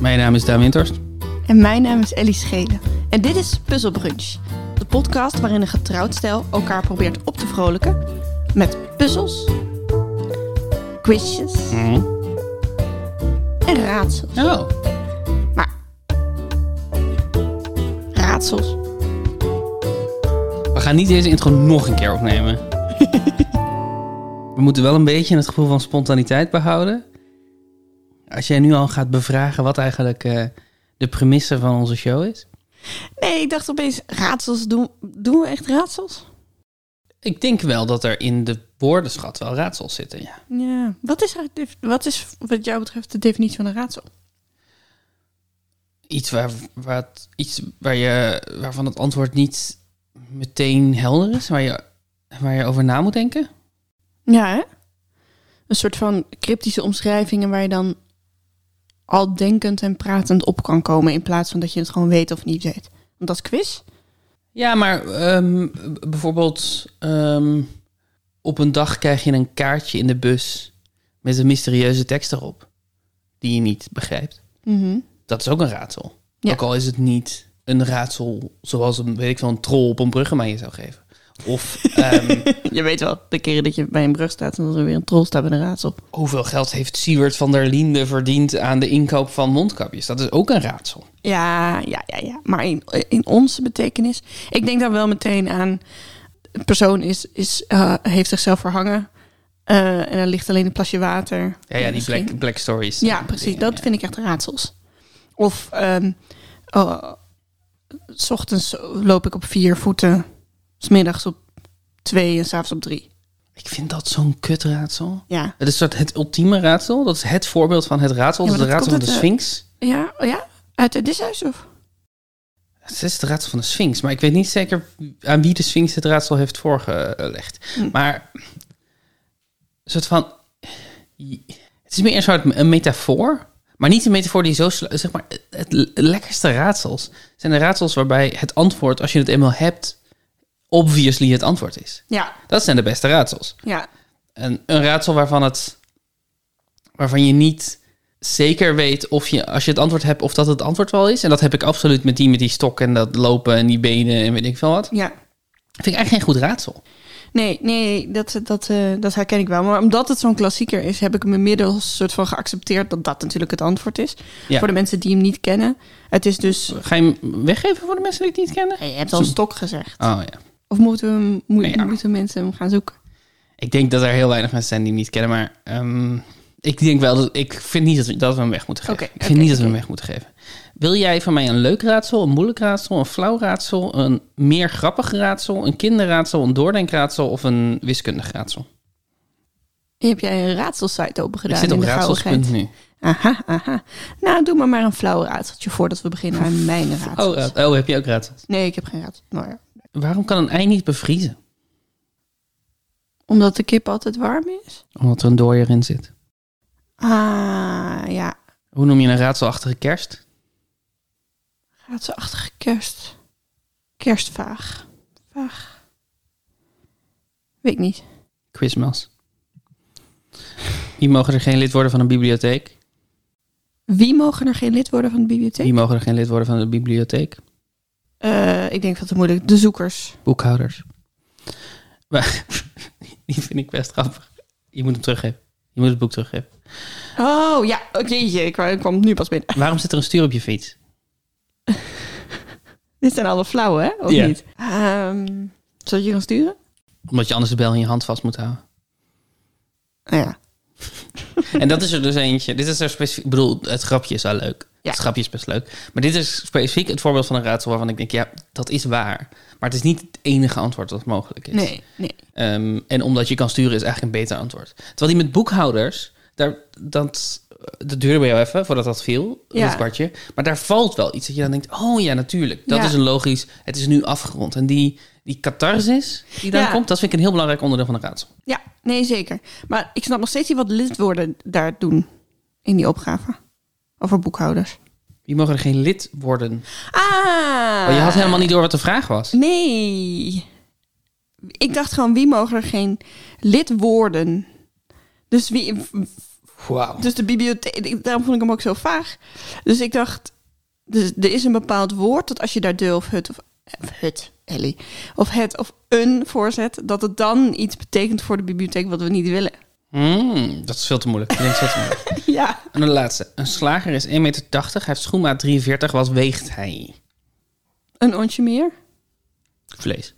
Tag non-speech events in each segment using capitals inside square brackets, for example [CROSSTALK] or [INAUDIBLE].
Mijn naam is Daan Winters. En mijn naam is Ellie Schelen. En dit is Puzzle Brunch. De podcast waarin een getrouwd stel elkaar probeert op te vrolijken. Met puzzels, quizjes en raadsels. Oh, Maar raadsels. we gaan niet deze intro nog een keer opnemen. [LAUGHS] we moeten wel een beetje het gevoel van spontaniteit behouden. Als jij nu al gaat bevragen wat eigenlijk eh, de premisse van onze show is. Nee, ik dacht opeens, raadsels, doen, doen we echt raadsels? Ik denk wel dat er in de woordenschat wel raadsels zitten, ja. Ja. Wat is, wat is wat jou betreft de definitie van een raadsel? Iets, waar, waar, het- iets waar je, waarvan het antwoord niet meteen helder is, waar je, waar je over na moet denken. Ja, hè? Een soort van cryptische omschrijvingen waar je dan al denkend en pratend op kan komen in plaats van dat je het gewoon weet of niet weet. Want dat is quiz. Ja, maar ehm, bijvoorbeeld ehm, op een dag krijg je een kaartje in de bus met een mysterieuze tekst erop die je niet begrijpt. Dat is ook een raadsel. Ja. Ook al is het niet een raadsel zoals een, weet ik wel, een troll op een bruggenman je zou geven. Of [LAUGHS] ehm, Je weet wel, de keren dat je bij een brug staat en dat er weer een troll staat met een raadsel. hoeveel geld heeft Siewert van der Linde verdiend aan de inkoop van mondkapjes? Dat is ook een raadsel. Ja, ja, ja, ja. Maar in, in onze betekenis. Ik denk dan wel meteen aan. Een persoon is, is, eh, heeft zichzelf verhangen. eh, en er ligt alleen een plasje water. Ja, ja die black, black stories. Ja, precies. Dat Ja. vind ik echt raadsels. Of ehm oh, s ochtends loop ik op vier voeten, smiddags op twee en s'avonds op drie. Ik vind dat zo'n kutraadsel. Ja. Het is soort het ultieme raadsel. Dat is het voorbeeld van het raadsel. Ja, dat is raadsel van de uit, Sphinx. Ja, oh ja? Uit het dishuis of? Het is het raadsel van de Sphinx. Maar ik weet niet zeker aan wie de Sphinx het raadsel heeft voorgelegd. Hm. Maar een soort van... Het is meer een soort een metafoor. Maar niet een metafoor die zo... Zeg maar, het lekkerste raadsels zijn de raadsels waarbij het antwoord, als je het eenmaal hebt, obviously het antwoord is. Ja, Dat zijn de beste raadsels. ja. een, een raadsel waarvan het waarvan je niet zeker weet of je als je het antwoord hebt of dat het antwoord wel is en dat heb ik absoluut met die met die stok en dat lopen en die benen en weet ik veel wat Ja. vind ik eigenlijk geen goed raadsel Nee, nee, dat, dat, eh, dat herken ik wel. Maar omdat het zo'n klassieker is, heb ik hem inmiddels soort van geaccepteerd dat dat natuurlijk het antwoord is. Ja. Voor de mensen die hem niet kennen. Het is dus. ga je hem weggeven voor de mensen die het niet kennen Je hebt al stok gezegd. oh ja Of moeten, we Nee, ja. moeten mensen hem gaan zoeken? ik denk dat er heel weinig mensen zijn die hem niet kennen maar ehm, ik denk wel dat ik vind niet dat we, dat we hem weg moeten geven ik vind niet dat we hem weg moeten geven wil jij van mij een leuk raadsel, een moeilijk raadsel, een flauw raadsel, een meer grappig raadsel, een kinderraadsel, een doordenkraadsel of een wiskundig raadsel? Heb jij een raadselsite open gedaan ik zit op raadsels.nu. Aha, aha. Nou, doe maar maar een flauw raadseltje voordat we beginnen aan mijn raadsels. Oh, oh, heb je ook raadsels? Nee, ik heb geen raadsel. Nou ja. Waarom kan een ei niet bevriezen? Omdat de kip altijd warm is? Omdat er een dooier in zit. Ah, ja. Hoe noem je een raadselachtige kerst? Raadselachtige kerst. Kerstvaag. Vaag. Weet ik niet. Quizmas. Wie mogen er geen lid worden van een bibliotheek? Wie mogen er geen lid worden van de bibliotheek? Wie mogen er geen lid worden van de bibliotheek? Eh, ik denk dat het moeilijk. De zoekers. Boekhouders. Maar, [LAUGHS] die vind ik best grappig. Je moet hem teruggeven. Je moet het boek teruggeven. Oh, ja. Oké, jeetje, ik, kwam- nu pas binnen. [LAUGHS] Waarom zit er een stuur op je fiets? Dit zijn alle flauwe, hè? Of Ja. niet? Ehm zal ik je gaan sturen? Omdat je anders de bel in je hand vast moet houden. Nou ja. [LAUGHS] En dat is er dus eentje. Dit is er specifiek. Ik bedoel, het grapje is wel leuk. Ja. Het grapje is best leuk. Maar dit is specifiek het voorbeeld van een raadsel waarvan ik denk, ja, dat is waar. Maar het is niet het enige antwoord dat mogelijk is. Nee, nee. Ehm, en omdat je kan sturen is eigenlijk een beter antwoord. Terwijl die met boekhouders, daar, dat, dat duurde bij jou even voordat dat viel, Ja. dat kwartje. Maar daar valt wel iets dat je dan denkt, oh ja, natuurlijk. Dat Ja. is een logisch, het is nu afgerond. En die, die catharsis die dan Ja. komt, dat vind ik een heel belangrijk onderdeel van een raadsel. Ja, nee, zeker. Maar ik snap nog steeds niet wat lidwoorden daar doen in die opgave. Over boekhouders. Wie mogen er geen lid worden? Ah! Oh, je had helemaal niet door wat de vraag was. Nee. Ik dacht gewoon, wie mogen er geen lid worden? Dus wie, Wauw. Dus de bibliotheek, daarom vond ik hem ook zo vaag. Dus ik dacht, dus er is een bepaald woord dat als je daar de of het of of het, Ellie, of het of een voorzet, dat het dan iets betekent voor de bibliotheek wat we niet willen. Hmm, dat is veel te moeilijk. Ik denk dat is veel te moeilijk. [LAUGHS] Ja. En de laatste. Een slager is 1,80 meter, hij heeft schoenmaat 43. Wat weegt hij? Een onsje meer? Vlees.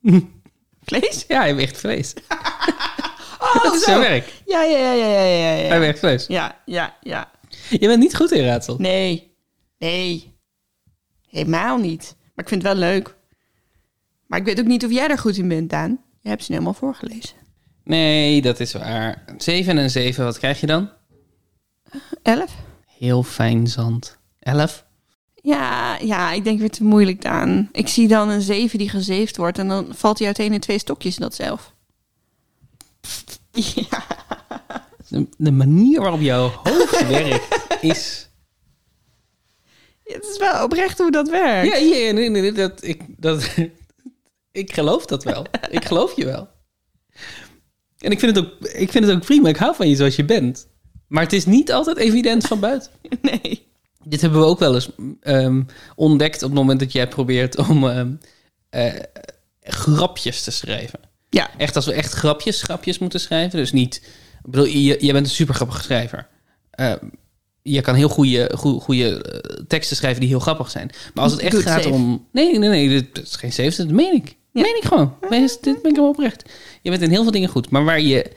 [LAUGHS] Vlees? Ja, hij weegt vlees. [LAUGHS] Oh, dat is zo. zijn werk. Ja, ja, ja, ja, ja, ja, Hij ja. weegt vlees. Ja, ja, ja. Je bent niet goed in raadsel. Nee. Nee. Helemaal niet. Maar ik vind het wel leuk. Maar ik weet ook niet of jij er goed in bent, Daan. Je hebt ze helemaal voorgelezen. Nee, dat is waar. 7 en 7, wat krijg je dan? Elf? Heel fijn zand. 11? Ja, ja, ik denk weer te moeilijk, Daan. Ik zie dan een zeven die gezeefd wordt... en dan valt hij uiteen in twee stokjes, dat zelf. [LAUGHS] Ja. De, de manier waarop jouw hoofd [LAUGHS] werkt is... Het is wel oprecht hoe dat werkt. Ja, ja nee, nee, nee, dat, ik, dat, [LAUGHS] ik geloof dat wel. Ik geloof je wel. En ik vind, het ook, ik vind het ook prima. Ik hou van je zoals je bent. Maar het is niet altijd evident van buiten. [LAUGHS] Nee. Dit hebben we ook wel eens ehm, ontdekt op het moment dat jij probeert om ehm, eh, grapjes te schrijven. Ja. Echt als we echt grapjes, grapjes moeten schrijven. Dus niet... Ik bedoel, je, jij bent een super grappige schrijver. Eh, je kan heel goede, goede eh, teksten schrijven die heel grappig zijn. Maar als het echt gaat om... Nee, nee, nee, dit is geen safe, dat meen ik. Ja. Meen ik gewoon. Nee, dit ben ik helemaal oprecht. Je bent in heel veel dingen goed. Maar waar je,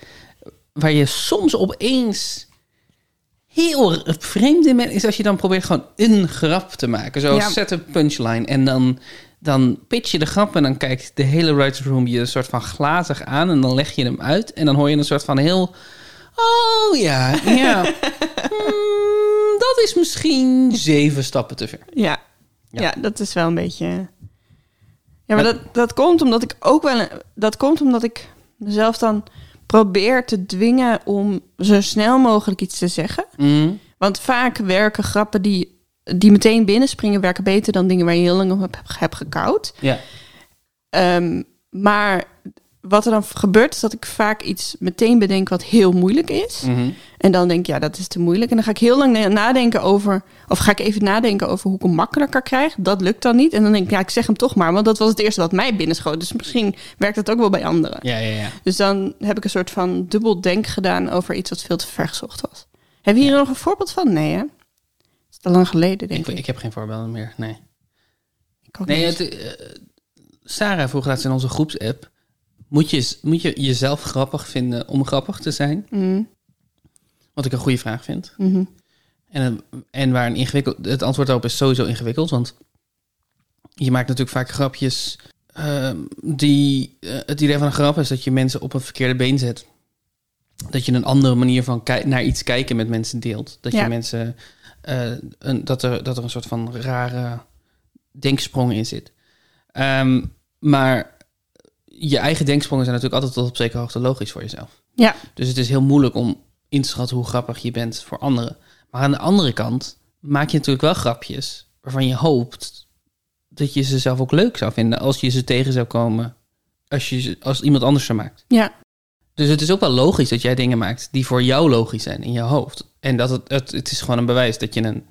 waar je soms opeens heel vreemd in bent... is als je dan probeert gewoon een grap te maken. Zoals Ja. set een punchline. En dan, dan pitch je de grap en dan kijkt de hele writer's room je een soort van glazig aan. En dan leg je hem uit. En dan hoor je een soort van heel... Oh ja, [LAUGHS] ja. Hmm, dat is misschien zeven stappen te ver. Ja. Ja. ja. dat is wel een beetje... Ja, maar dat, dat komt omdat ik ook wel... een- Dat komt omdat ik mezelf dan probeer te dwingen om zo snel mogelijk iets te zeggen. Mm. Want vaak werken grappen die, die meteen binnenspringen... werken beter dan dingen waar je heel lang op hebt, hebt gekoud. Ja. Ehm, maar wat er dan gebeurt is dat ik vaak iets meteen bedenk wat heel moeilijk is. Mhm. En dan denk ik, ja, dat is te moeilijk. En dan ga ik heel lang na- nadenken over, of ga ik even nadenken over hoe ik hem makkelijker krijg. Dat lukt dan niet. En dan denk ik, ja, ik zeg hem toch maar, want dat was het eerste wat mij binnenschoot. Dus misschien werkt dat ook wel bij anderen. Ja, ja, ja. Dus dan heb ik een soort van dubbel denk gedaan over iets wat veel te ver gezocht was. Heb je hier nog een voorbeeld van? Nee, hè? Dat is te lang geleden, denk Ik, ik. ik heb geen voorbeelden meer, nee. Ik Nee, het, eh, Sarah vroeg laatst in onze groepsapp... Moet je, moet je jezelf grappig vinden om grappig te zijn? Mm, Wat ik een goede vraag vind. mhm. En, eh, en waar een ingewikkeld... Het antwoord daarop is sowieso ingewikkeld, want... Je maakt natuurlijk vaak grapjes... ehm, die, eh, het idee van een grap is dat je mensen op een verkeerde been zet. Dat je een andere manier van naar iets kijken met mensen deelt. Dat Ja. je mensen... eh, een, dat, er, dat er een soort van rare denksprong in zit. Ehm, maar je eigen denksprongen zijn natuurlijk altijd tot op zekere hoogte logisch voor jezelf. Ja, Dus het is heel moeilijk om in te schatten hoe grappig je bent voor anderen. Maar aan de andere kant maak je natuurlijk wel grapjes waarvan je hoopt dat je ze zelf ook leuk zou vinden als je ze tegen zou komen als, je, als iemand anders ze maakt. ja, Dus het is ook wel logisch dat jij dingen maakt die voor jou logisch zijn in je hoofd. En dat het, het, het is gewoon een bewijs dat je een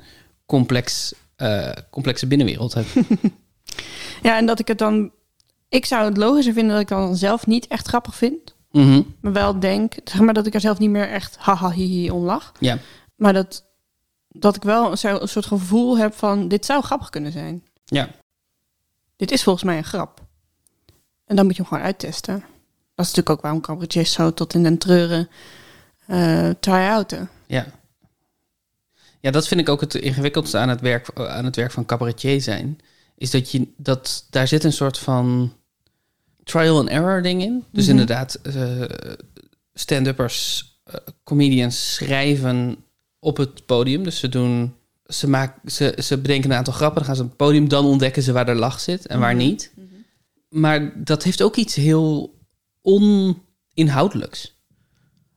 complex, eh, complexe binnenwereld hebt. [LAUGHS] ja, en dat ik het dan... Ik zou het logischer vinden dat ik dan zelf niet echt grappig vind. Mhm. Maar wel denk, zeg maar dat ik er zelf niet meer echt haha hihi om lach. Ja. Maar dat, dat ik wel een, soort gevoel heb van, dit zou grappig kunnen zijn. Ja. Dit is volgens mij een grap. En dan moet je hem gewoon uittesten. Dat is natuurlijk ook waarom cabaretiers zo tot in den treuren eh try-outen. Ja. Ja, dat vind ik ook het ingewikkeldste aan het werk, aan het werk van cabaretier zijn. Is dat je dat daar zit een soort van trial and error ding in. Dus Mhm. inderdaad, eh, stand-uppers, eh, comedians schrijven op het podium. Dus ze doen. Ze, maken, ze, ze bedenken een aantal grappen, dan gaan ze op het podium, dan ontdekken ze waar de lach zit en waar Mhm. niet. Maar dat heeft ook iets heel oninhoudelijks.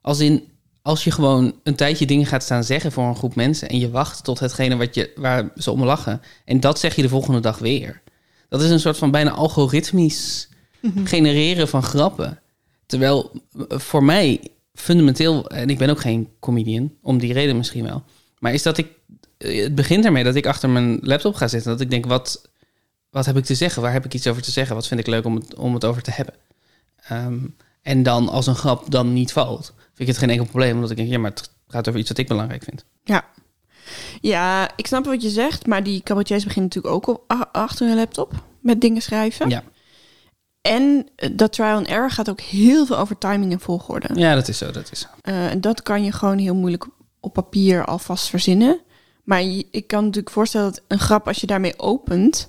Als in, als je gewoon een tijdje dingen gaat staan zeggen voor een groep mensen en je wacht tot hetgene wat je, waar ze om lachen en dat zeg je de volgende dag weer. Dat is een soort van bijna algoritmisch genereren van grappen. Terwijl eh, voor mij fundamenteel, en ik ben ook geen comedian, om die reden misschien wel. Maar is dat ik, eh, het begint ermee dat ik achter mijn laptop ga zitten. Dat ik denk, wat, wat heb ik te zeggen? Waar heb ik iets over te zeggen? Wat vind ik leuk om het, om het over te hebben? Ehm, en dan als een grap dan niet valt, vind ik het geen enkel probleem. Omdat ik denk, ja, maar het gaat over iets wat ik belangrijk vind. Ja. Ja, ik snap wat je zegt, maar die cabaretiers beginnen natuurlijk ook op, achter hun laptop met dingen schrijven. Ja, En dat trial and error gaat ook heel veel over timing en volgorde. ja dat is zo, dat is zo. Eh, en dat kan je gewoon heel moeilijk op papier alvast verzinnen. Maar je- ik kan natuurlijk voorstellen dat een grap, als je daarmee opent,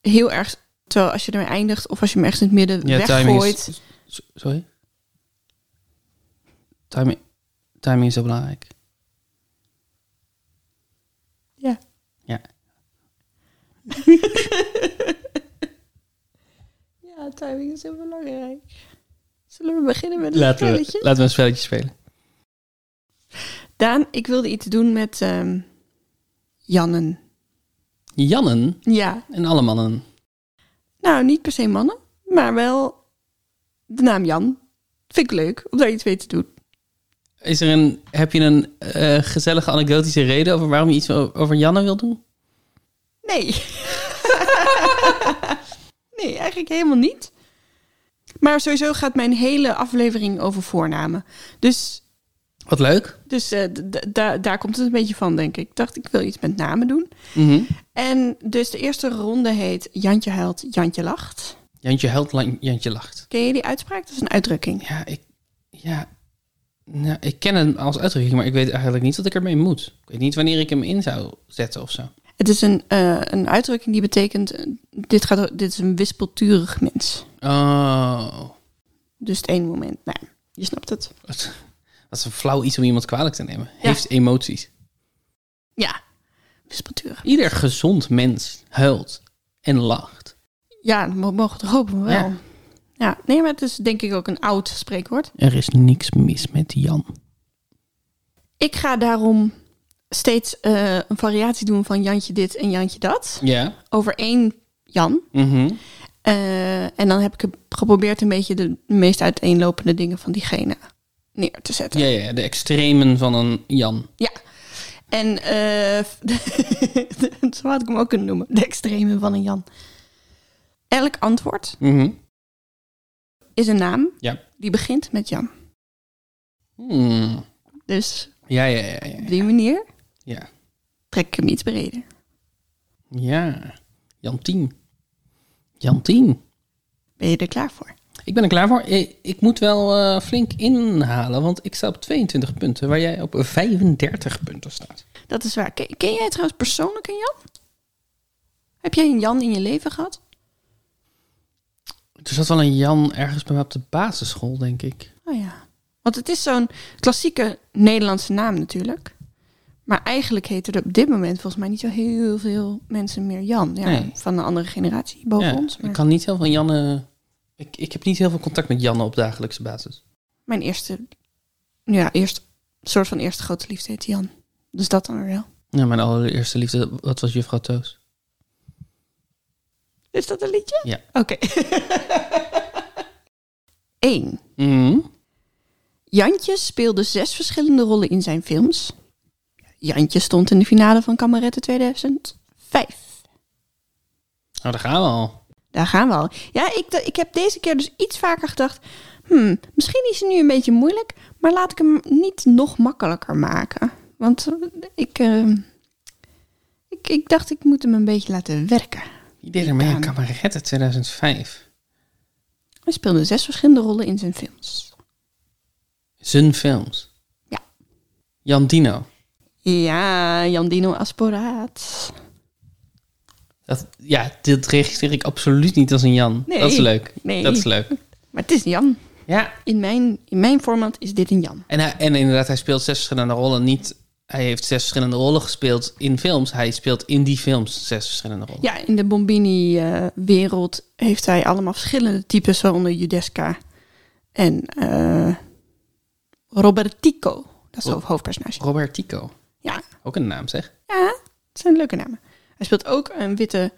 heel erg. Terwijl als je ermee eindigt of als je hem ergens in het midden Ja, timing weggooit. is... s- Sorry? Timing, timing is zo belangrijk. Ja. Ja. [LAUGHS] ja, timing is heel belangrijk. Zullen we beginnen met een Laten spelletje? we, laten we een spelletje spelen. Daan, ik wilde iets doen met ehm Jannen. Jannen Ja, en alle mannen. nou niet per se mannen, maar wel de naam Jan. Vind ik leuk om daar iets mee te doen. Is er een, heb je een eh, gezellige anekdotische reden over waarom je iets over Janne wil doen? Nee. [LAUGHS] nee, eigenlijk helemaal niet. Maar sowieso gaat mijn hele aflevering over voornamen. Dus, Wat leuk. dus eh, daar komt het een beetje van, denk ik. Ik dacht, ik wil iets met namen doen. Mhm. En dus de eerste ronde heet Jantje huilt, Jantje lacht. Jantje huilt, Jantje lacht. Ken je die uitspraak? Dat is een uitdrukking. Ja, ik, ja, nou, ik ken hem als uitdrukking, maar ik weet eigenlijk niet wat ik ermee moet. Ik weet niet wanneer ik hem in zou zetten of zo. Het is een, eh, een uitdrukking die betekent... eh, dit, gaat, dit is een wispelturig mens. Oh, Dus het ene moment... Nou, je snapt het. wat, wat is een flauw iets om iemand kwalijk te nemen. Heeft emoties. Ja, wispelturig. Ieder gezond mens huilt en lacht. Ja, mogen toch hopen wel. Ja. Ja. nee, maar het is denk ik ook een oud spreekwoord. Er is niks mis met Jan. Ik ga daarom steeds eh, een variatie doen van Jantje dit en Jantje dat. Ja. Over één Jan. Mhm. Eh, en dan heb ik geprobeerd een beetje de meest uiteenlopende dingen van diegene neer te zetten. Ja, ja, de extremen van een Jan. Ja. En eh, [LAUGHS] zo had ik hem ook kunnen noemen. De extreme van een Jan. Elk antwoord Mhm. is een naam Ja. die begint met Jan. Hmm. Dus Ja, ja, ja, ja. op die manier Ja. trek ik hem iets breder. Ja. Jan 10. Jan 10. Ben je er klaar voor? Ik ben er klaar voor. Ik, ik moet wel eh, flink inhalen, want ik sta op 22 punten, waar jij op 35 punten staat. Dat is waar. Ken, ken jij trouwens persoonlijk een Jan? Heb jij een Jan in je leven gehad? Er zat wel een Jan ergens bij mij op de basisschool, denk ik. Oh ja. Want het is zo'n klassieke Nederlandse naam natuurlijk. Maar eigenlijk heten er op dit moment volgens mij niet zo heel veel mensen meer Jan. Ja, Nee. Van een andere generatie boven Ja, ons. Maar ik kan niet heel veel Janne... Ik, ik heb niet heel veel contact met Janne op dagelijkse basis. Mijn eerste, ja, eerst, soort van eerste grote liefde heet Jan. Dus dat dan weer wel. Ja, mijn allereerste liefde, dat was juffrouw Toos. Is dat een liedje? Ja. Oké. [LAUGHS] Eén. Mhm. Jantje speelde zes verschillende rollen in zijn films. Jantje stond in de finale van Kameretten 2005. Nou, daar gaan we al. Daar gaan we al. Ja, ik, ik heb deze keer dus iets vaker gedacht... Hmm, misschien is hij nu een beetje moeilijk... maar laat ik hem niet nog makkelijker maken. Want ik, eh, ik, ik dacht, ik moet hem een beetje laten werken. Wie deed er mee aan Ja. Kameretten 2005? Hij speelde zes verschillende rollen in zijn films. Zijn films. Ja. Jan Dino. Ja, Jan Dino Asporaat. Dat, ja, dit registreer ik absoluut niet als een Jan. Nee. Dat is leuk. Nee. Dat is leuk. Maar het is Jan. Ja, In mijn, in mijn format is dit een Jan. en, hij- en inderdaad, hij speelt zes verschillende rollen. Niet, hij heeft zes verschillende rollen gespeeld in films. Hij speelt in die films zes verschillende rollen. Ja, in de Bombini-wereld heeft hij allemaal verschillende types, waaronder Judeska en eh Robertico. Dat is Ro- het hoofdpersonage. Robert Tico. Ja. Ook een naam, zeg. Ja, het zijn leuke namen. Hij speelt ook een witte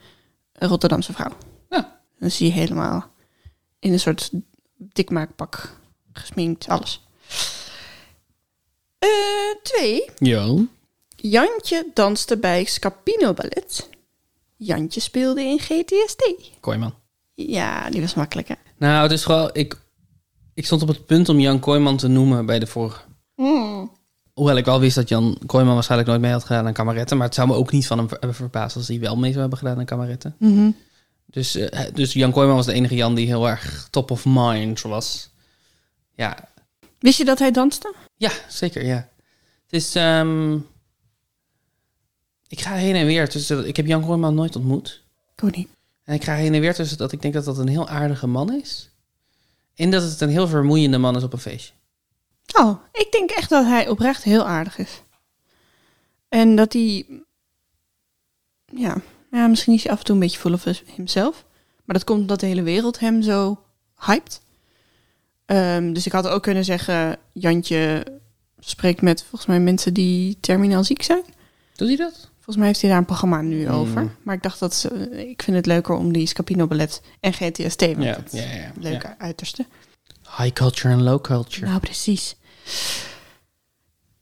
Rotterdamse vrouw. Ja. Dan zie je helemaal in een soort dikmaakpak gesminkt, alles. Eh, twee. Ja. Jantje danste bij Scapino Ballet. Jantje speelde in GTSD. Kooiman. Ja, die was makkelijk, hè? Nou, het is vooral... Ik, ik stond op het punt om Jan Kooiman te noemen bij de vorige. Hoewel ik wel wist dat Jan Kooiman waarschijnlijk nooit mee had gedaan aan kameretten. Maar het zou me ook niet van hem ver- verbazen als hij wel mee zou hebben gedaan aan kameretten. Mhm. Dus, eh, dus Jan Kooiman was de enige Jan die heel erg top of mind was. Ja, Wist je dat hij danste? ja zeker, ja. Het is... ehm, ik ga heen en weer. tussen ik heb Jan Kooiman nooit ontmoet. Ik niet. En ik ga heen en weer tussen dat ik denk dat dat een heel aardige man is. En dat het een heel vermoeiende man is op een feestje. Oh, ik denk echt dat hij oprecht heel aardig is. En dat hij... Ja, ja misschien is hij af en toe een beetje full of himself. Maar dat komt omdat de hele wereld hem zo hypt. Ehm, dus ik had ook kunnen zeggen... Jantje spreekt met volgens mij mensen die terminaal ziek zijn. Doet hij dat? Volgens mij heeft hij daar een programma nu Hmm. over. Maar ik dacht dat ze, ik vind het leuker om die Scapino Ballet en GTST. Want ja, ja, ja. leuke uiterste. High culture en low culture. Nou, precies.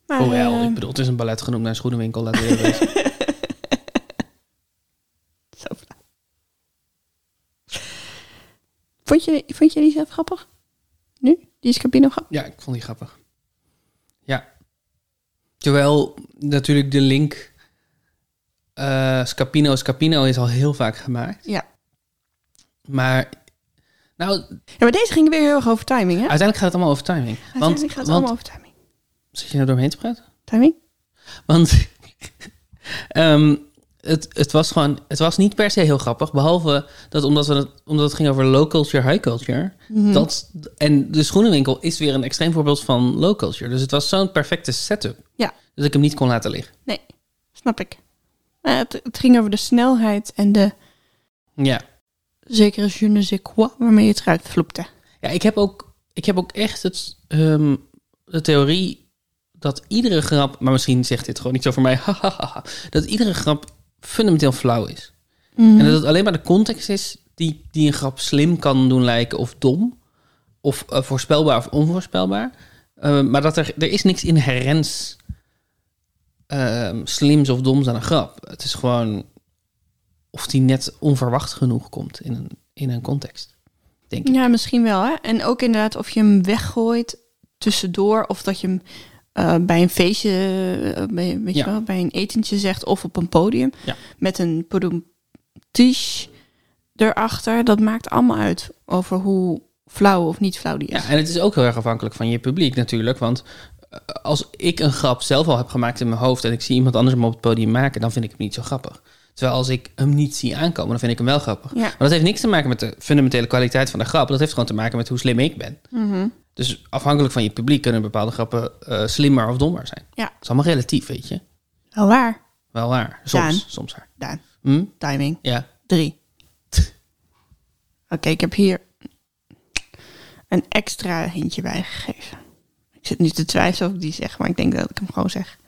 Maar, Hoewel, eh, ik bedoel, het is een ballet genoemd naar een schoenenwinkel. Laten we. [LAUGHS] Zo. Vond je, vond je die zelf grappig? Nu? Die Scapino grappig? ja, ik vond die grappig. Ja. Terwijl natuurlijk de link eh, Scapino Scapino is al heel vaak gemaakt. Ja. Maar, nou, Ja, maar deze ging weer heel erg over timing, hè? uiteindelijk gaat het allemaal over timing. Want, Uiteindelijk gaat het want allemaal over timing. zit je nou door me heen te praten? Timing? Want [LAUGHS] ehm, het, het was gewoon, het was niet per se heel grappig. Behalve dat omdat, we het, omdat het ging over low culture, high culture. Mhm. Dat, en de schoenenwinkel is weer een extreem voorbeeld van low culture. Dus het was zo'n perfecte setup. Ja. Dat ik hem niet kon laten liggen. Nee, snap ik. Maar het, het ging over de snelheid en de Ja. Zekere je ne sais quoi waarmee je het eruit vloepte. Ja, ik heb ook, ik heb ook echt het, ehm, de theorie dat iedere grap, maar misschien zegt dit gewoon niet zo voor mij, [LAUGHS] dat iedere grap fundamenteel flauw is. Mhm. En dat het alleen maar de context is die, die een grap slim kan doen lijken of dom. Of eh, voorspelbaar of onvoorspelbaar. Eh, maar dat er, er is niks inherents ehm, slims of doms aan een grap. Het is gewoon of die net onverwacht genoeg komt in een, in een context. Denk ik. Ja, misschien wel. Hè? En ook inderdaad of je hem weggooit tussendoor. Of dat je hem eh, bij een feestje, eh, bij, weet Ja. je wel, bij een etentje zegt. Of op een podium. Ja. Met een tiche erachter. Dat maakt allemaal uit over hoe flauw of niet flauw die is. Ja, en het is ook heel erg afhankelijk van je publiek natuurlijk. Want eh, als ik een grap zelf al heb gemaakt in mijn hoofd... en ik zie iemand anders hem op het podium maken... dan vind ik hem niet zo grappig. Terwijl als ik hem niet zie aankomen, dan vind ik hem wel grappig. Ja. Maar dat heeft niks te maken met de fundamentele kwaliteit van de grap. Dat heeft gewoon te maken met hoe slim ik ben. Mhm. Dus afhankelijk van je publiek kunnen bepaalde grappen eh, slimmer of dommer zijn. Ja. Het is allemaal relatief, weet je. Wel waar, Wel waar. Soms, Daan. soms waar. Daan. Hm? Timing. Ja. Drie. Oké, ik heb hier een extra hintje bij gegeven. Ik zit nu te twijfelen of ik die zeg, maar ik denk dat ik hem gewoon zeg.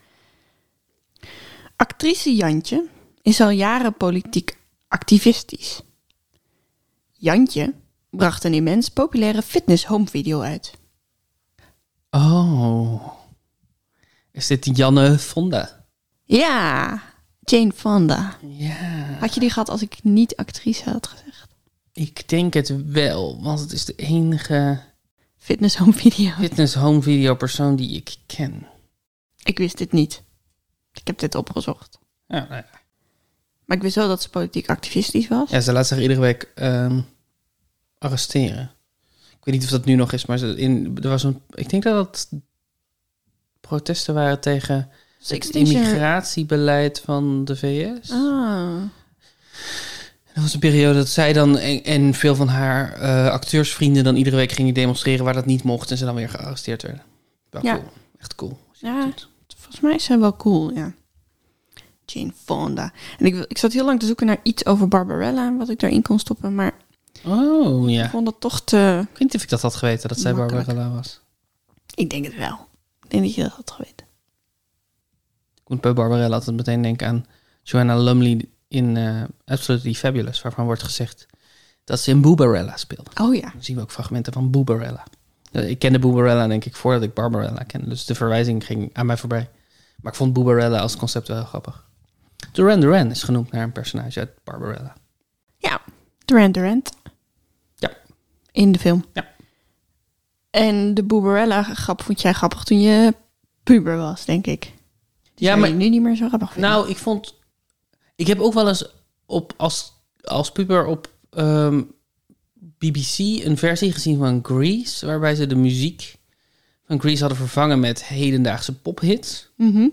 Actrice Jantje is al jaren politiek activistisch. Jantje bracht een immens populaire fitness home video uit. Oh. Is dit Janne Fonda? Ja, Jane Fonda. Ja. Had je die gehad als ik niet actrice had gezegd? Ik denk het wel, want het is de enige Fitness home video. fitness home video persoon die ik ken. Ik wist dit niet. Ik heb dit opgezocht. Ja, nou ja. Maar ik wist wel dat ze politiek activistisch was. ja ze laat zich iedere week ehm, arresteren. Ik weet niet of dat nu nog is, maar ze in, er was een. Ik denk dat het protesten waren tegen het Extinction- immigratiebeleid van de VS. Ah. Dat was een periode dat zij dan en, en veel van haar eh, acteursvrienden dan iedere week gingen demonstreren waar dat niet mocht en ze dan weer gearresteerd werden. Wel Ja. cool. Echt cool. Ja. dat. Volgens mij is zij wel cool, ja. Jane Fonda. En ik, ik zat heel lang te zoeken naar iets over Barbarella, wat ik daarin kon stoppen. Maar Oh ja. ik vond het toch te... Ik weet niet of ik dat had geweten, dat zij Makkelijk. Barbarella was. Ik denk het wel. Ik denk dat je dat had geweten. Ik moet bij Barbarella altijd meteen denken aan Joanna Lumley in eh Absolutely Fabulous, waarvan wordt gezegd dat ze in Boobarella speelde. Oh ja. Dan zien we ook fragmenten van Boobarella. Eh, Ik kende Booberella denk ik voordat ik Barbarella kende. Dus de verwijzing ging aan mij voorbij. Maar ik vond Booberella als concept wel heel grappig. Duran Duran is genoemd naar een personage uit Barbarella. Ja, Durant Durant. Ja. In de film. Ja. En de Booberella grap vond jij grappig toen je puber was, denk ik. Die Ja, maar- nu niet meer zo grappig vinden. Nou, ik vond... Ik heb ook wel eens op, als, als puber op ehm, BBC een versie gezien van Grease... waarbij ze de muziek van Grease hadden vervangen met hedendaagse pophits. Mhm.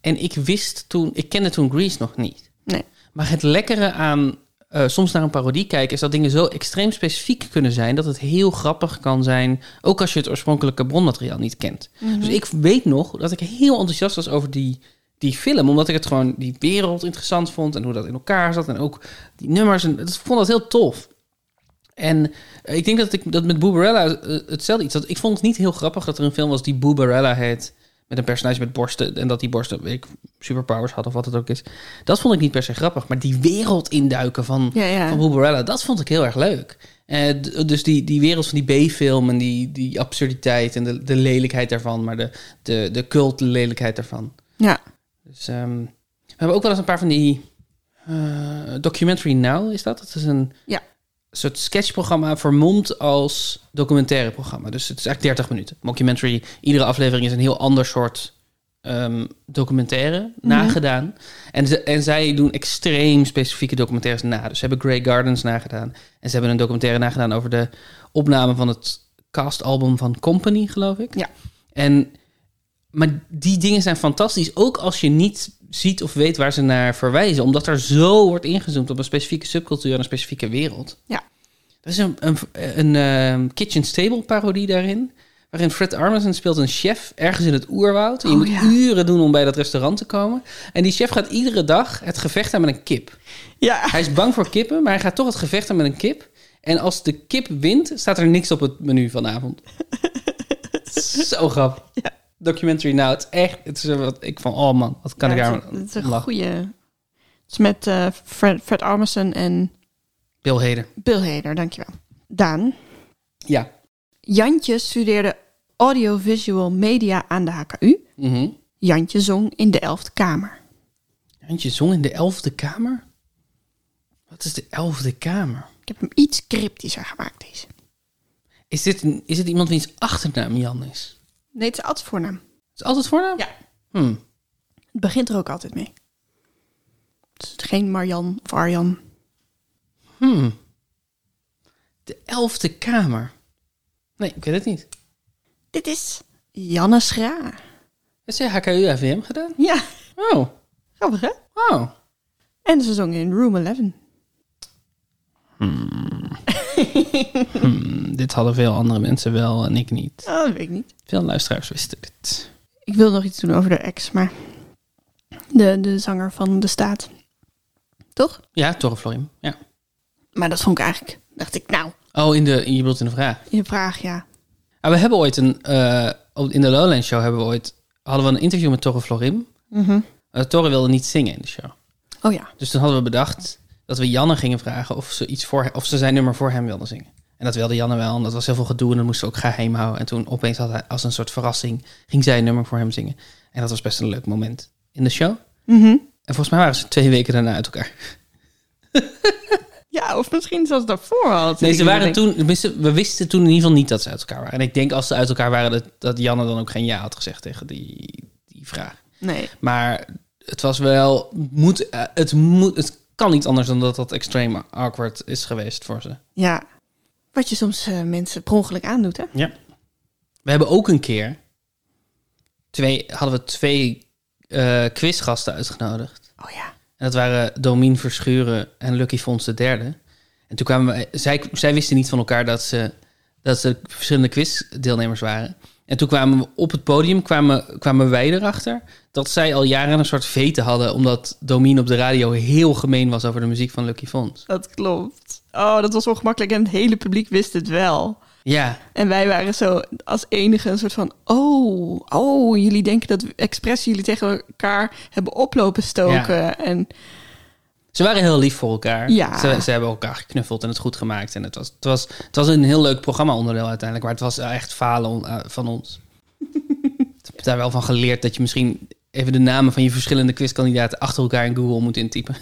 En ik wist toen... Ik kende toen Grease nog niet. Nee. Maar het lekkere aan eh, soms naar een parodie kijken... is dat dingen zo extreem specifiek kunnen zijn... dat het heel grappig kan zijn... ook als je het oorspronkelijke bronmateriaal niet kent. Mhm. Dus ik weet nog dat ik heel enthousiast was over die, die film. Omdat ik het gewoon, die wereld interessant vond. En hoe dat in elkaar zat. En ook die nummers. En ik vond dat heel tof. En eh, ik denk dat ik dat met Booberella eh, hetzelfde iets. Dat ik vond het niet heel grappig dat er een film was die Booberella heet. Met een personage met borsten. En dat die borsten, weet ik, superpowers had of wat het ook is. Dat vond ik niet per se grappig. Maar die wereld induiken van, Ja, ja. van dat vond ik heel erg leuk. Eh, dus die, die wereld van die B-film en die, die absurditeit en de, de lelijkheid daarvan, maar de, de, de cult lelijkheid daarvan. Ja. Dus ehm, we hebben ook wel eens een paar van die eh, documentary now is dat? Dat is een Ja. Soort sketchprogramma vermomd als documentaire programma. Dus het is eigenlijk 30 minuten. Mockumentary, iedere aflevering is een heel ander soort ehm, documentaire nagedaan. En, ze, en zij doen extreem specifieke documentaires na. Dus ze hebben Grey Gardens nagedaan. En ze hebben een documentaire nagedaan over de opname van het castalbum van Company, geloof ik. Ja. En, maar die dingen zijn fantastisch, ook als je niet ziet of weet waar ze naar verwijzen. Omdat er zo wordt ingezoomd op een specifieke subcultuur en een specifieke wereld. Ja. Er is een, een, een ehm, Kitchen Stable parodie daarin. Waarin Fred Armisen speelt een chef ergens in het oerwoud. En je Oh, moet ja. uren doen om bij dat restaurant te komen. En die chef gaat iedere dag het gevecht aan met een kip. Ja. Hij is bang voor kippen, maar hij gaat toch het gevecht aan met een kip. En als de kip wint, staat er niks op het menu vanavond. [LAUGHS] Zo grappig. Ja. Documentary nou, het is echt... Het is wat ik van, oh man, wat kan Ja, ik daar het, is- het is een lachen. goede. Het is met eh, Fred, Fred Armisen en Bill Hader. Bill Hader, dankjewel. Daan. Ja. Jantje studeerde audiovisual media aan de HKU. Mhm. Jantje zong in de elfde kamer. Jantje zong in de elfde kamer? Wat is de elfde kamer? Ik heb hem iets cryptischer gemaakt, deze. Is dit, een- is het iemand wiens achternaam Jan is? Nee, het is altijd voornaam. Is het altijd voornaam? Ja. Hmm. Het begint er ook altijd mee. Het is geen Marjan of Arjan. Hmm. De elfde kamer. Nee, ik weet het niet. Dit is Janne Schra. Is hij HKU AVM gedaan? Ja, Oh. grappig hè? Oh. En ze zong in Room 11. Hmm, dit hadden veel andere mensen wel en ik niet. Oh, dat weet ik niet. Veel luisteraars wisten dit. Ik wil nog iets doen over de ex, maar... De, de zanger van De Staat. Toch? Ja, Torre Florim. Ja. Maar dat vond ik eigenlijk... Dacht ik, nou, Oh, in de, in je bedoelt in de vraag. in de vraag, ja. Ah, we hebben ooit een... eh, in de Lowland Show hebben we ooit... Hadden we een interview met Torre Florim. Mhm. Uh, Torre wilde niet zingen in de show. Oh ja. Dus toen hadden we bedacht dat we Janne gingen vragen of ze, iets voor, of ze zijn nummer voor hem wilde zingen. En dat wilde Janne wel. En dat was heel veel gedoe en dat moesten we ook geheim houden. En toen opeens had hij als een soort verrassing... ging zij een nummer voor hem zingen. En dat was best een leuk moment in de show. Mhm. En volgens mij waren ze twee weken daarna uit elkaar. [LAUGHS] Ja, of misschien zelfs daarvoor al. Nee, ze waren toen, we wisten toen in ieder geval niet dat ze uit elkaar waren. En ik denk als ze uit elkaar waren, dat, dat Janne dan ook geen ja had gezegd tegen die, die vraag. Nee. Maar het was wel, moet, eh, het, moet, het kan niet anders dan dat dat extreem awkward is geweest voor ze. Ja. Wat je soms eh, mensen per ongeluk aandoet, hè? Ja. We hebben ook een keer, twee, hadden we twee eh, quizgasten uitgenodigd. Oh ja. En dat waren Domien Verschuren en Lucky Fons de derde. En toen kwamen we, zij, zij wisten niet van elkaar dat ze, dat ze verschillende quizdeelnemers waren. En toen kwamen we op het podium, kwamen, kwamen wij erachter dat zij al jaren een soort veten hadden, omdat Domien op de radio heel gemeen was over de muziek van Lucky Fons. Dat klopt. Oh, dat was ongemakkelijk en het hele publiek wist het wel. Ja, En wij waren zo als enige een soort van... Oh, oh, jullie denken dat we expres jullie tegen elkaar hebben oplopen stoken. En Ze waren heel lief voor elkaar. Ja. Ze, ze hebben elkaar geknuffeld en het goed gemaakt. En het was, het was, het was een heel leuk programma-onderdeel uiteindelijk. Maar het was echt falen eh, van ons. [LAUGHS] ik heb daar wel van geleerd dat je misschien even de namen van je verschillende quizkandidaten achter elkaar in Google moet intypen.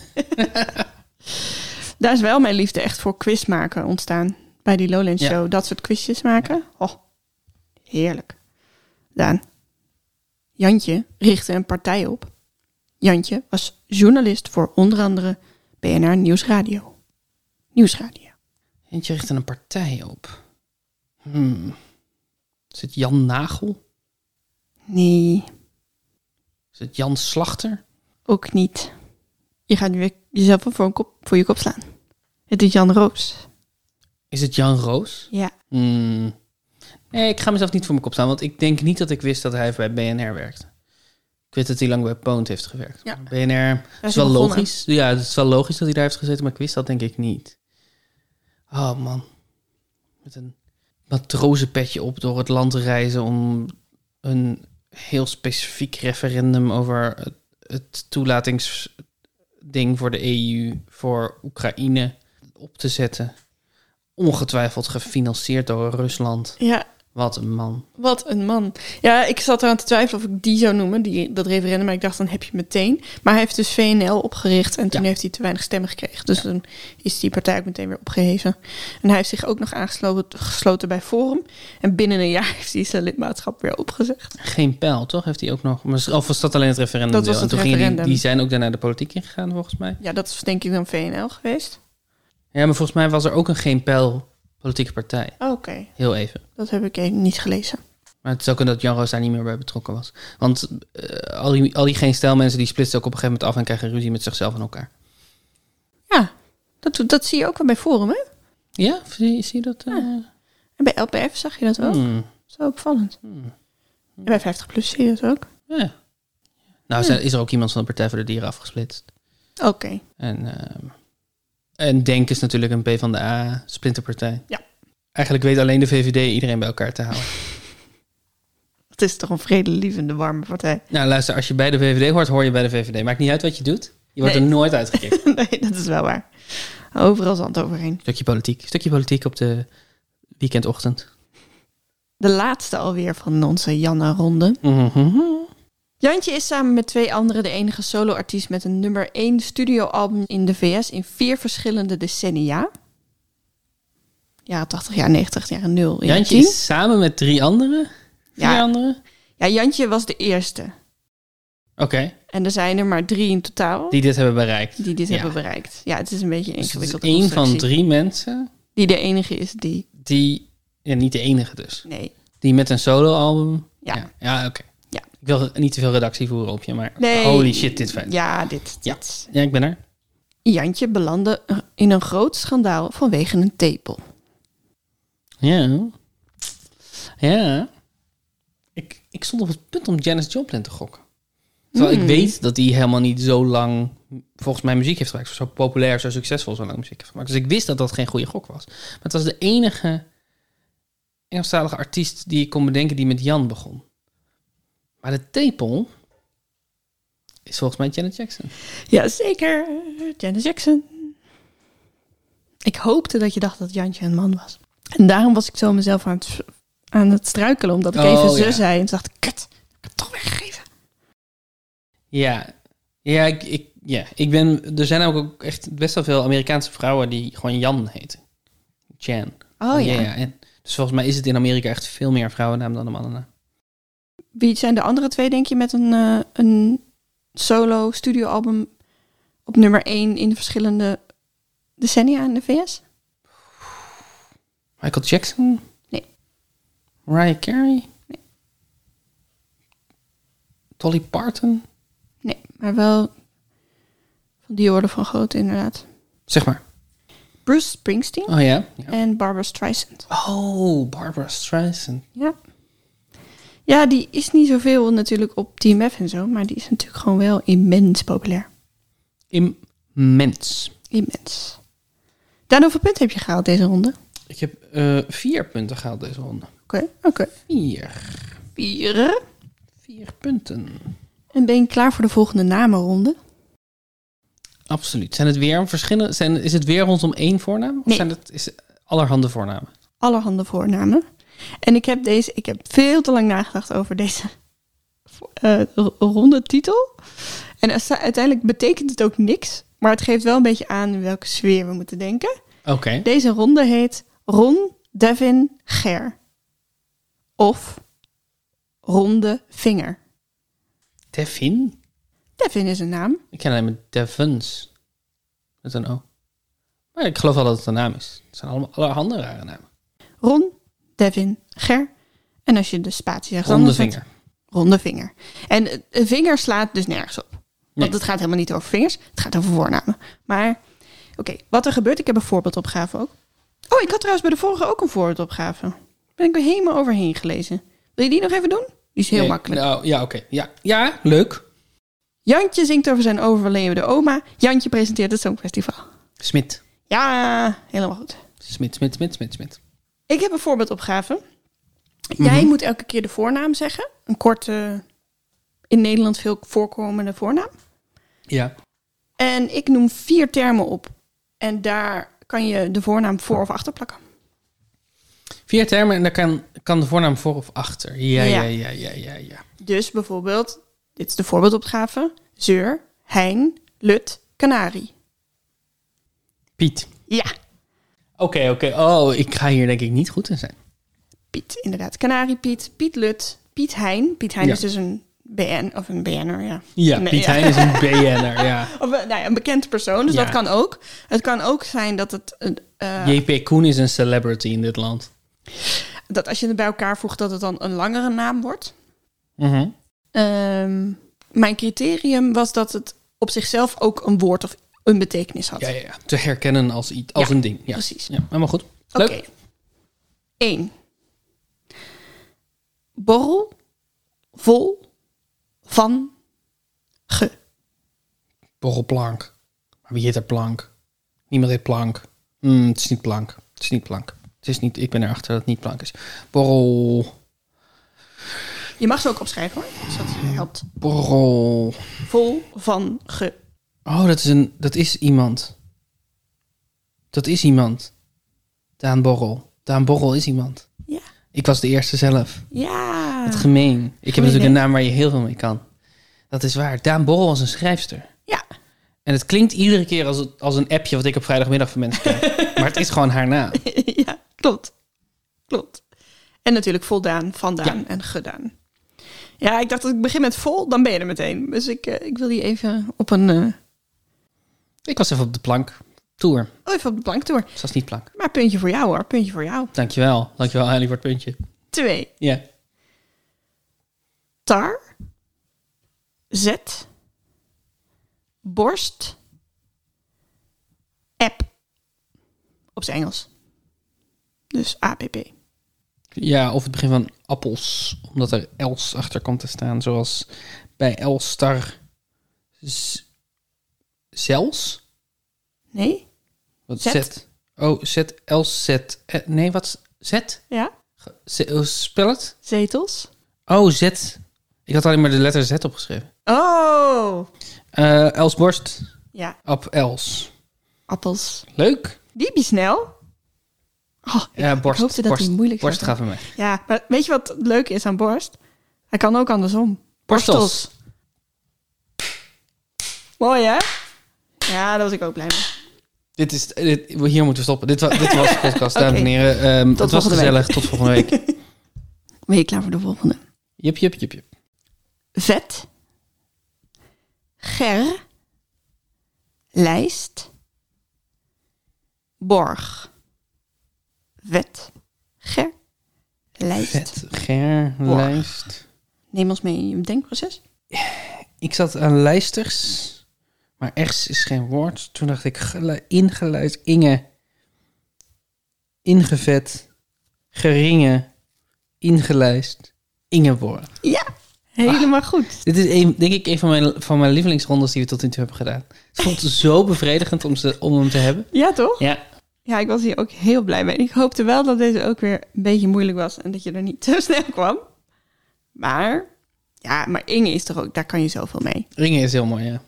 [LAUGHS] Daar is wel mijn liefde echt voor quiz maken ontstaan. Bij die Lowlands Ja. Show. Dat soort quizjes maken. Oh, heerlijk. Daan. Jantje richtte een partij op. Jantje was journalist voor onder andere BNR Nieuwsradio. Nieuwsradio. Eentje richtte een partij op. Hmm. Is het Jan Nagel? Nee, Is het Jan Slachter? ook niet. Je gaat nu weer jezelf voor, een kop, voor je kop slaan. Het is Jan Roos. Is het Jan Roos? Ja. Hmm. Nee, ik ga mezelf niet voor mijn kop staan, want ik denk niet dat ik wist dat hij bij BNR werkte. Weet dat hij lang bij Poont heeft gewerkt. Ja. BNR Daar is wel begonnen. logisch. Ja, het is wel logisch dat hij daar heeft gezeten, maar ik wist dat denk ik niet. Oh man. Met een matrozenpetje op door het land reizen om een heel specifiek referendum over het, het toelatingsding voor de EU voor Oekraïne op te zetten. Ongetwijfeld gefinancierd door Rusland. Ja, Wat een man. wat een man. Ja, ik zat eraan te twijfelen of ik die zou noemen, die, dat referendum. Maar ik dacht, dan heb je meteen. Maar hij heeft dus VNL opgericht en toen Ja. heeft hij te weinig stemmen gekregen. Dus toen is die partij ook meteen weer opgeheven. En hij heeft zich ook nog aangesloten gesloten bij Forum. En binnen een jaar [LAUGHS] heeft hij zijn lidmaatschap weer opgezegd. Geen pijl, toch? Heeft hij ook nog. Of was dat alleen het referendum? Dat was en het toen gingen die, referendum. die zijn ook daarna de politiek ingegaan, volgens mij. Ja, dat is denk ik dan VNL geweest. Ja, maar volgens mij was er ook een geen pijl politieke partij. Oh, Oké, Heel even. dat heb ik even niet gelezen. Maar het zou kunnen dat Jan Roos daar niet meer bij betrokken was. Want eh, al, die, al die geen stijl mensen die splitsen ook op een gegeven moment af en krijgen ruzie met zichzelf en elkaar. Ja, dat, dat zie je ook wel bij Forum, hè? Ja, zie, zie je dat? eh? En bij LPF zag je dat ook. Hmm, Zo opvallend. hmm. En bij 50 plus zie je dat ook. Ja. Nou, is er ook iemand van de Partij voor de Dieren afgesplitst. Oké. En, ehm, en Denk is natuurlijk een P van de A splinterpartij. Ja. Eigenlijk weet alleen de VVD iedereen bij elkaar te houden. [LAUGHS] Het is toch een vredelievende, warme partij. Nou, luister, als je bij de VVD hoort, hoor je bij de VVD. Maakt niet uit wat je doet. Je wordt Nee. er nooit uitgekikt. [LAUGHS] nee, dat is wel waar. Overal zand overheen. Stukje politiek. Stukje politiek op de weekendochtend. De laatste alweer van onze Janne-ronde. Mhm. Jantje is samen met twee anderen de enige soloartiest met een nummer 1 studioalbum in de VS in vier verschillende decennia. Jaren 80, jaren 90, jaren 0. jaren Jantje 10. is samen met drie anderen. Vier Ja. anderen. Ja, Jantje was de eerste. Oké, En er zijn er maar drie in totaal die dit hebben bereikt. die dit Ja. hebben bereikt. Ja, het is een beetje een Dus één van drie mensen Die de enige is die... die... Ja, niet de enige dus. Nee. Die met een soloalbum... Ja. Ja, ja oké. Ja. Ik wil niet te veel redactie voeren op je, maar Nee. holy shit, dit vet. Ja, dit. Ja. dit. Ja, ik ben er. Jantje belandde in een groot schandaal vanwege een tepel. Ja. Ja. Ik, ik stond op het punt om Janis Joplin te gokken. Terwijl Hmm. ik weet dat hij helemaal niet zo lang, volgens mij, muziek heeft gemaakt. Zo populair, zo succesvol, zo lang muziek heeft gemaakt. Dus ik wist dat dat geen goede gok was. Maar het was de enige Engelstalige artiest die ik kon bedenken die met Jan begon. Maar de tepel is volgens mij Janet Jackson. Ja, zeker. Janet Jackson. Ik hoopte dat je dacht dat Jantje een man was. En daarom was ik zo mezelf aan het, aan het struikelen, omdat ik Oh, even ze ja. zei. En toen dacht ik, kut, ik heb het toch weggegeven. Ja, ja, ik, ik, ja, ik ben. Er zijn ook echt best wel veel Amerikaanse vrouwen die gewoon Jan heten. Jan. Oh ja. En, dus volgens mij is het in Amerika echt veel meer vrouwennaam dan de mannennaam. Wie zijn de andere twee, denk je, met een, eh, een solo studioalbum op nummer 1 in de verschillende decennia in de VS? Michael Jackson? Nee. Mariah Carey? Nee. Dolly Parton? Nee, maar wel van die orde van grootte inderdaad. Zeg maar. Bruce Springsteen Oh ja. ja. en Barbara Streisand. Oh, Barbara Streisand. Ja. Ja, die is niet zoveel natuurlijk op Team F en zo, maar die is natuurlijk gewoon wel immens populair. Immens. Immens. Daan, hoeveel punten heb je gehaald deze ronde? Ik heb eh, vier punten gehaald deze ronde. Oké, oké. Vier. Vier. Vier punten. En ben je klaar voor de volgende namenronde? Absoluut. Zijn het weer verschillende? Zijn, is het weer rondom één voornaam? Of Nee. zijn het is het allerhande voornamen? Allerhande voornamen. En ik heb deze, ik heb veel te lang nagedacht over deze r- ronde titel. En uite- uiteindelijk betekent het ook niks. Maar het geeft wel een beetje aan in welke sfeer we moeten denken. Oké. Deze ronde heet Ron Devin Ger. Of Ronde Vinger. Devin? Devin is een naam. Ik ken alleen maar Devons. Met een O. Maar ik geloof wel dat het een naam is. Het zijn allemaal allerhande rare namen. Ron Devin Ger. En als je de spatie zegt, Ronde vinger. Ronde vinger. En eh, een vinger slaat dus nergens op. Want Nee. het gaat helemaal niet over vingers. Het gaat over voornamen. Maar, oké, wat er gebeurt... Ik heb een voorbeeldopgave ook. Oh, ik had trouwens bij de vorige ook een voorbeeldopgave. Ben ik weer helemaal overheen gelezen. Wil je die nog even doen? Die is heel Nee, makkelijk. Nou, ja, oké. Ja. ja, leuk. Jantje zingt over zijn overlevende oma. Jantje presenteert het Songfestival. Smit. Ja, helemaal goed. Smit, Smit, Smit, Smit, Smit. Ik heb een voorbeeldopgave. Jij Mhm. moet elke keer de voornaam zeggen. Een korte, in Nederland veel voorkomende voornaam. Ja. En ik noem vier termen op. En daar kan je de voornaam voor of achter plakken. Vier termen en daar kan, kan de voornaam voor of achter. Ja, ja, Ja. ja, ja, ja, ja. Dus bijvoorbeeld, dit is de voorbeeldopgave. Zeur, hein, lut, kanarie. Piet. Ja, Oké, oké. Oh, ik ga hier denk ik niet goed in zijn. Piet, inderdaad. Kanariepiet, Piet Lut, Piet Hein. Piet Hein Ja. is dus een BN, of een BN'er, ja. Ja, Nee, Piet ja. Hein is een BN'er, ja. [LAUGHS] Of eh, nou ja, een bekend persoon, dus Ja. dat kan ook. Het kan ook zijn dat het... een, eh, JP Koen is een celebrity in dit land. dat als je het bij elkaar voegt, dat het dan een langere naam wordt. Mhm. Ehm, mijn criterium was dat het op zichzelf ook een woord of een betekenis had. Ja, ja, ja. Te herkennen als, iets, als Ja, een ding. Ja. precies. Ja, helemaal goed. Oké. Leuk. 1. Borrel, vol, van, ge. Borrelplank. Maar wie heet er plank? Niemand heet plank. Hmm, het is niet plank. Het is niet plank. Het is niet, ik ben erachter dat het niet plank is. Borrel. Je mag ze ook opschrijven hoor, dus dat helpt. Borrel. Vol, van, ge. Oh, dat is, een, dat is iemand. Dat is iemand. Daan Borrel. Daan Borrel is iemand. Ja. Ik was de eerste zelf. Ja. Wat gemeen. Ik heb natuurlijk een naam waar je heel veel mee kan. Dat is waar. Daan Borrel was een schrijfster. Ja. En het klinkt iedere keer als, het- als een appje wat ik op vrijdagmiddag van mensen krijg. [LAUGHS] maar het is gewoon haar naam. [LAUGHS] ja, klopt. Klopt. En natuurlijk voldaan, vandaan Ja. en gedaan. Ja, ik dacht dat ik begin met vol, dan ben je er meteen. Dus ik, eh, ik wil die even op een... eh, Ik was even op de plank. Tour. oh, even op de plank door. Het was niet plank. Maar puntje voor jou hoor, puntje voor jou. Dankjewel. Dankjewel, Hailey, voor het puntje. Twee. Ja. Tar. Zet. Borst. App. Op zijn Engels. Dus APP. Ja, of het begin van appels. Omdat er els achter komt te staan. Zoals bij Elstar. Z- Zels? Nee? Wat Zet. zet? Oh, zet, els, zet. Eh, nee, wat? Zet? Ja? Ze- hoe spel het? Zetels. Oh, zet. Ik had alleen maar de letter Z opgeschreven. Oh! Eh Els Borst. Ja, Ab Els. appels. Leuk. Die snel. Oh, Ja, borst. hoopte dat borst, die moeilijk zou borst zijn. gaat van mij. Ja, maar weet je wat het leuke is aan borst? Hij kan ook andersom. Borstels. Mooi hè? Ja, daar was ik ook blij mee. Dit is, dit, hier moeten we stoppen. Dit, wa- dit was de podcast, [LAUGHS] dames en heren. Ehm, het was gezellig. Tot volgende week. [LAUGHS] Ben je klaar voor de volgende? Jip, jip, jip, jip. Vet. Ger. Lijst. Borg. Vet. Ger. Lijst. Vet, ger, Borg. lijst. Neem ons mee in je denkproces. Ik zat aan lijsters, maar ers is geen woord. Toen dacht ik gelu- ingeluid, inge, ingevet, geringe, ingelijst, ingeborg. Ja, helemaal goed. Dit is een, denk ik een van mijn, van mijn lievelingsrondes die we tot nu toe hebben gedaan. Het voelt zo bevredigend om, ze, om hem te hebben. Ja, toch? Ja, Ja, ik was hier ook heel blij mee. Ik hoopte wel dat deze ook weer een beetje moeilijk was en dat je er niet [LAUGHS] te snel kwam. Maar, ja, maar Inge is toch ook, daar kan je zoveel mee. Ringen is heel mooi, ja.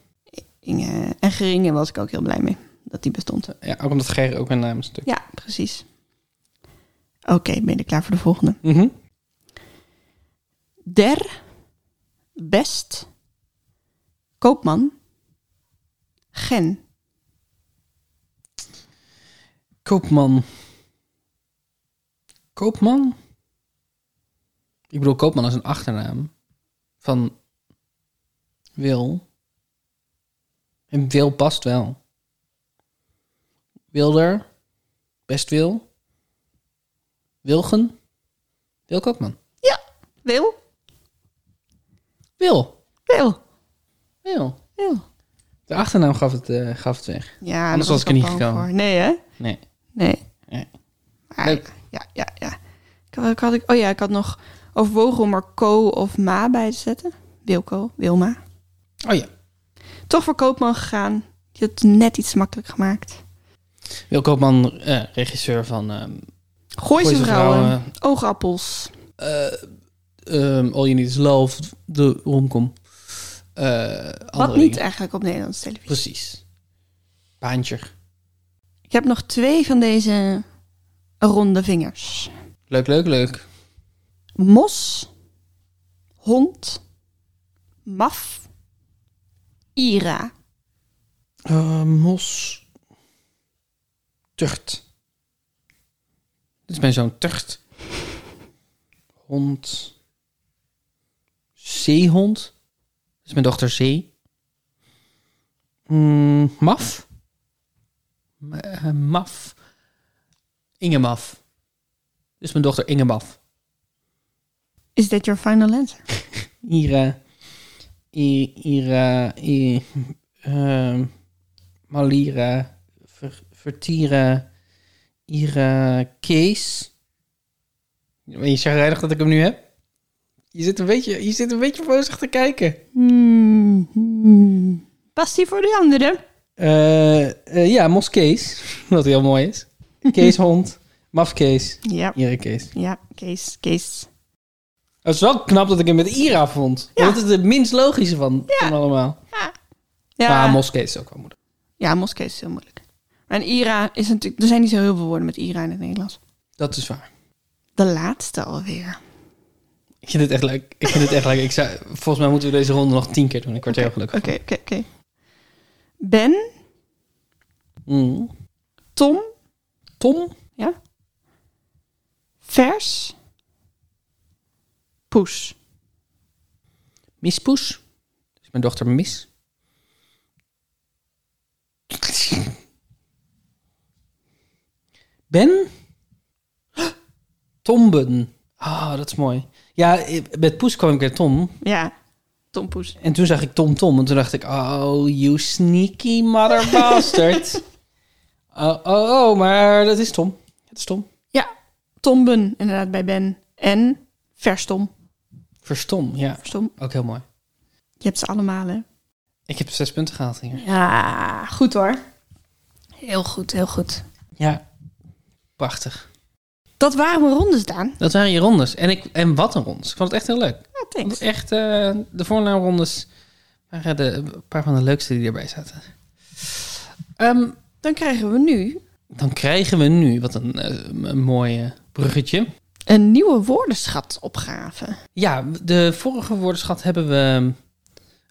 Inge. En Geringen was ik ook heel blij mee dat die bestond. Ja, ook omdat Ger ook een naam is natuurlijk. Ja, precies. Oké, ben je klaar voor de volgende? Mhm. Der, best, koopman, gen. Koopman. Koopman? Ik bedoel, Koopman is een achternaam van Wil. En Wil past wel. Wilder. Best Wil. Wilgen. Wil Koopman. Wil? Wil. Wil. Wil. Wil. De achternaam gaf het, eh, gaf het weg. Ja, Anders was ik er niet gekomen. voor. Nee, hè? Nee. Nee. Nee. Maar Leuk. Ja, ja, ja. Ik had, ik had, oh ja, ik had nog overwogen om er Co of Ma bij te zetten. Wilco, Wilma. Oh ja. Toch voor Koopman gegaan. Die had het net iets makkelijk gemaakt. Wil Koopman, eh, regisseur van Gooise Gooise vrouwen, Vrouwen. oogappels. eh, ehm, All You Need Is Love, de romcom. Eh, Wat niet dingen. eigenlijk op Nederlandse televisie. Precies. Baantje. Ik heb nog twee van deze ronde vingers. Leuk, leuk, leuk. Mos, hond, maf, ira. Eh, mos. Tucht. Dit is mijn zoon Tucht. Hond. Zeehond. Dit is mijn dochter Zee. Mm, maf. Ma- eh, maf. Inge Maf. Dit is mijn dochter Inge Maf. Is that your final answer? [LAUGHS] Ira. I, Ira. I, ehm, Malira. Ver, Vertira. Ira. Kees. Ben je chagrijnig dat ik hem nu heb? Je zit een beetje, je zit een beetje bozig te kijken. Hmm, hmm. Past die voor de andere? Eh, eh, ja, Mos Kees. [LAUGHS] Wat heel mooi is. Kees [LAUGHS] Hond. Maf Kees. Ja, Ira Kees. ja, Kees, Kees. Het is wel knap dat ik hem met Ira vond. Ja. Want dat is de minst logische van, van allemaal. Ja, Maar Mos Kees is ook wel moeder. ja Moskees is heel moeilijk. En Ira is natuurlijk... Er zijn niet zo heel veel woorden met Ira in het Nederlands. Dat is waar. De laatste alweer. Ik vind het echt leuk. Ik vind het echt leuk. Ik zou, volgens mij moeten we deze ronde nog tien keer doen. Ik word er heel gelukkig Oké, oké, oké. Ben. Mm. Tom, Tom? ja. Vers, Poes. Miss Poes? Is mijn dochter Miss. Ben? Tomben. Ah, dat is mooi. Ja, met Poes kwam ik bij Tom. Ja, Tom Poes. En toen zag ik Tom Tom. En toen dacht ik, oh, you sneaky mother [LAUGHS] bastard. oh, oh, oh, maar dat is Tom. Het is Tom. Ja, Tomben inderdaad bij Ben. En Verstom. Verstom, ja. Verstom. Ook heel mooi. Je hebt ze allemaal, hè? Ik heb zes punten gehaald hier. Ja, goed hoor. Heel goed, heel goed. Ja, prachtig. Dat waren mijn rondes, Daan. Dat waren je rondes. En, ik, en wat een rondes. Ik vond het echt heel leuk. Ja, thanks. echt, eh, de voornaamrondes waren de, een paar van de leukste die erbij zaten. Ehm, Dan krijgen we nu dan krijgen we nu, wat een, eh, een mooie bruggetje. Een nieuwe woordenschatopgave. Ja, de vorige woordenschat hebben we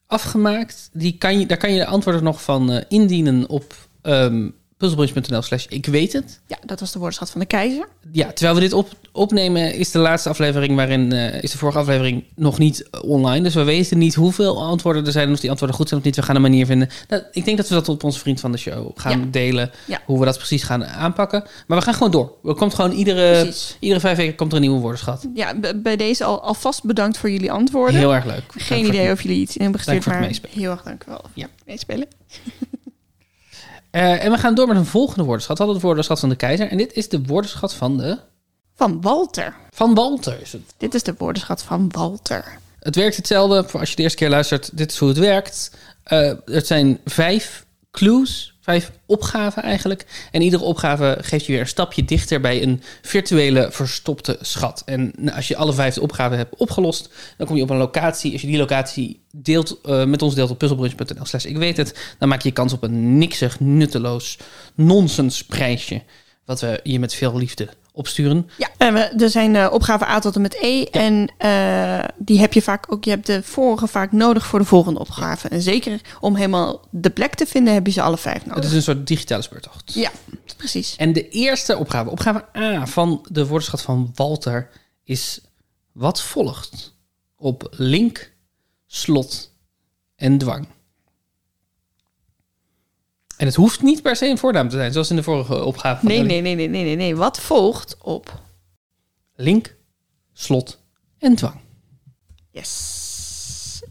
afgemaakt. Die kan je, daar kan je de antwoorden nog van eh, indienen op um, puzzlebrunch.nl slash ik weet het. Ja, dat was de woordenschat van de keizer. Ja, terwijl we dit op, opnemen is de laatste aflevering waarin eh, is de vorige aflevering nog niet eh, online. Dus we weten niet hoeveel antwoorden er zijn en of die antwoorden goed zijn of niet. We gaan een manier vinden. Nou, ik denk dat we dat op onze vriend van de show gaan Ja. delen. Ja. Hoe we dat precies gaan aanpakken. Maar we gaan gewoon door. Er komt gewoon iedere, Precies. iedere vijf weken komt er een nieuwe woordenschat. Ja, bij deze al, alvast bedankt voor jullie antwoorden. Heel erg leuk. Geen Dank idee of jullie iets in hebben gestuurd, maar heel erg dank wel. Ja. Meespelen. [LAUGHS] Eh, en we gaan door met een volgende woordenschat. We hadden het woordenschat van de keizer. En dit is de woordenschat van de... Van Walter. Van Walter is het. Dit is de woordenschat van Walter. Het werkt hetzelfde. Voor als je de eerste keer luistert, dit is hoe het werkt. Eh, het zijn vijf clues, Vijf opgaven eigenlijk. En iedere opgave geeft je weer een stapje dichter bij een virtuele verstopte schat. En als je alle vijf opgaven hebt opgelost, dan kom je op een locatie. Als je die locatie deelt, eh, met ons deelt op puzzelbrunch.nl slash ik weet het, dan maak je kans op een niksig, nutteloos nonsens prijsje. Wat we je met veel liefde opsturen. Ja, er zijn uh, opgaven A tot en met E. En uh, die heb je vaak ook. Je hebt de vorige vaak nodig voor de volgende opgave. En zeker om helemaal de plek te vinden, heb je ze alle vijf nodig. Het is een soort digitale speurtocht. Ja, precies. En de eerste opgave, opgave A van de woordenschat van Walter, is wat volgt op link, slot en dwang. En het hoeft niet per se een voornaam te zijn, zoals in de vorige opgave. Nee, nee, nee, nee, nee, nee, nee. Wat volgt op link, slot en dwang. Yes.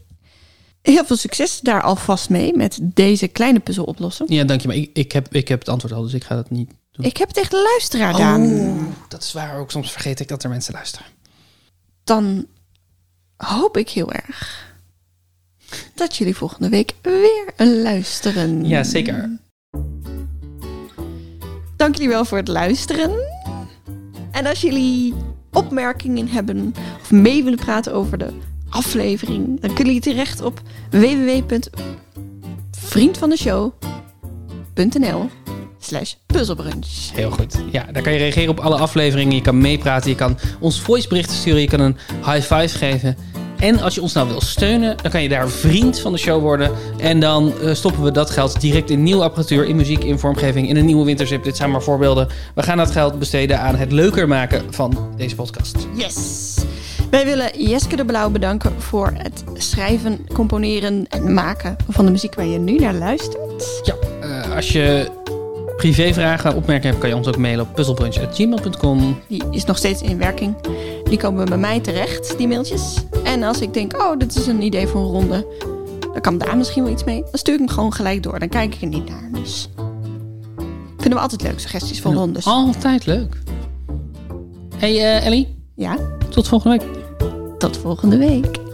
Heel veel succes daar alvast mee met deze kleine puzzel oplossen. Ja, dank je. Maar ik, ik, heb, ik heb het antwoord al, dus ik ga dat niet doen. Ik heb tegen de luisteraar. Oh, dat is waar. Ook soms vergeet ik dat er mensen luisteren. Dan hoop ik heel erg dat jullie volgende week weer luisteren. Ja, zeker. Dank jullie wel voor het luisteren. En als jullie opmerkingen hebben of mee willen praten over de aflevering, dan kunnen jullie terecht op www.vriendvandeshow.nl slash puzzelbrunch. Heel goed. Ja, daar kan je reageren op alle afleveringen. Je kan meepraten. Je kan ons voiceberichten sturen. Je kan een high five geven. En als je ons nou wil steunen, dan kan je daar vriend van de show worden. En dan uh, stoppen we dat geld direct in nieuwe apparatuur, in muziek, in vormgeving, in een nieuwe winterzip. Dit zijn maar voorbeelden. We gaan dat geld besteden aan het leuker maken van deze podcast. Yes! Wij willen Jeske de Blauw bedanken voor het schrijven, componeren en maken van de muziek waar je nu naar luistert. Ja, uh, als je privévragen, opmerkingen hebt, kan je ons ook mailen op puzzelbrunch.gmail.com. Die is nog steeds in werking. Die komen bij mij terecht, die mailtjes. En als ik denk, oh, dit is een idee voor een ronde, dan kan daar misschien wel iets mee. Dan stuur ik hem gewoon gelijk door. Dan kijk ik er niet naar. Dus vinden we altijd leuk, suggesties voor rondes. Altijd leuk. Hey uh, Ellie. Ja? Tot volgende week. Tot volgende week.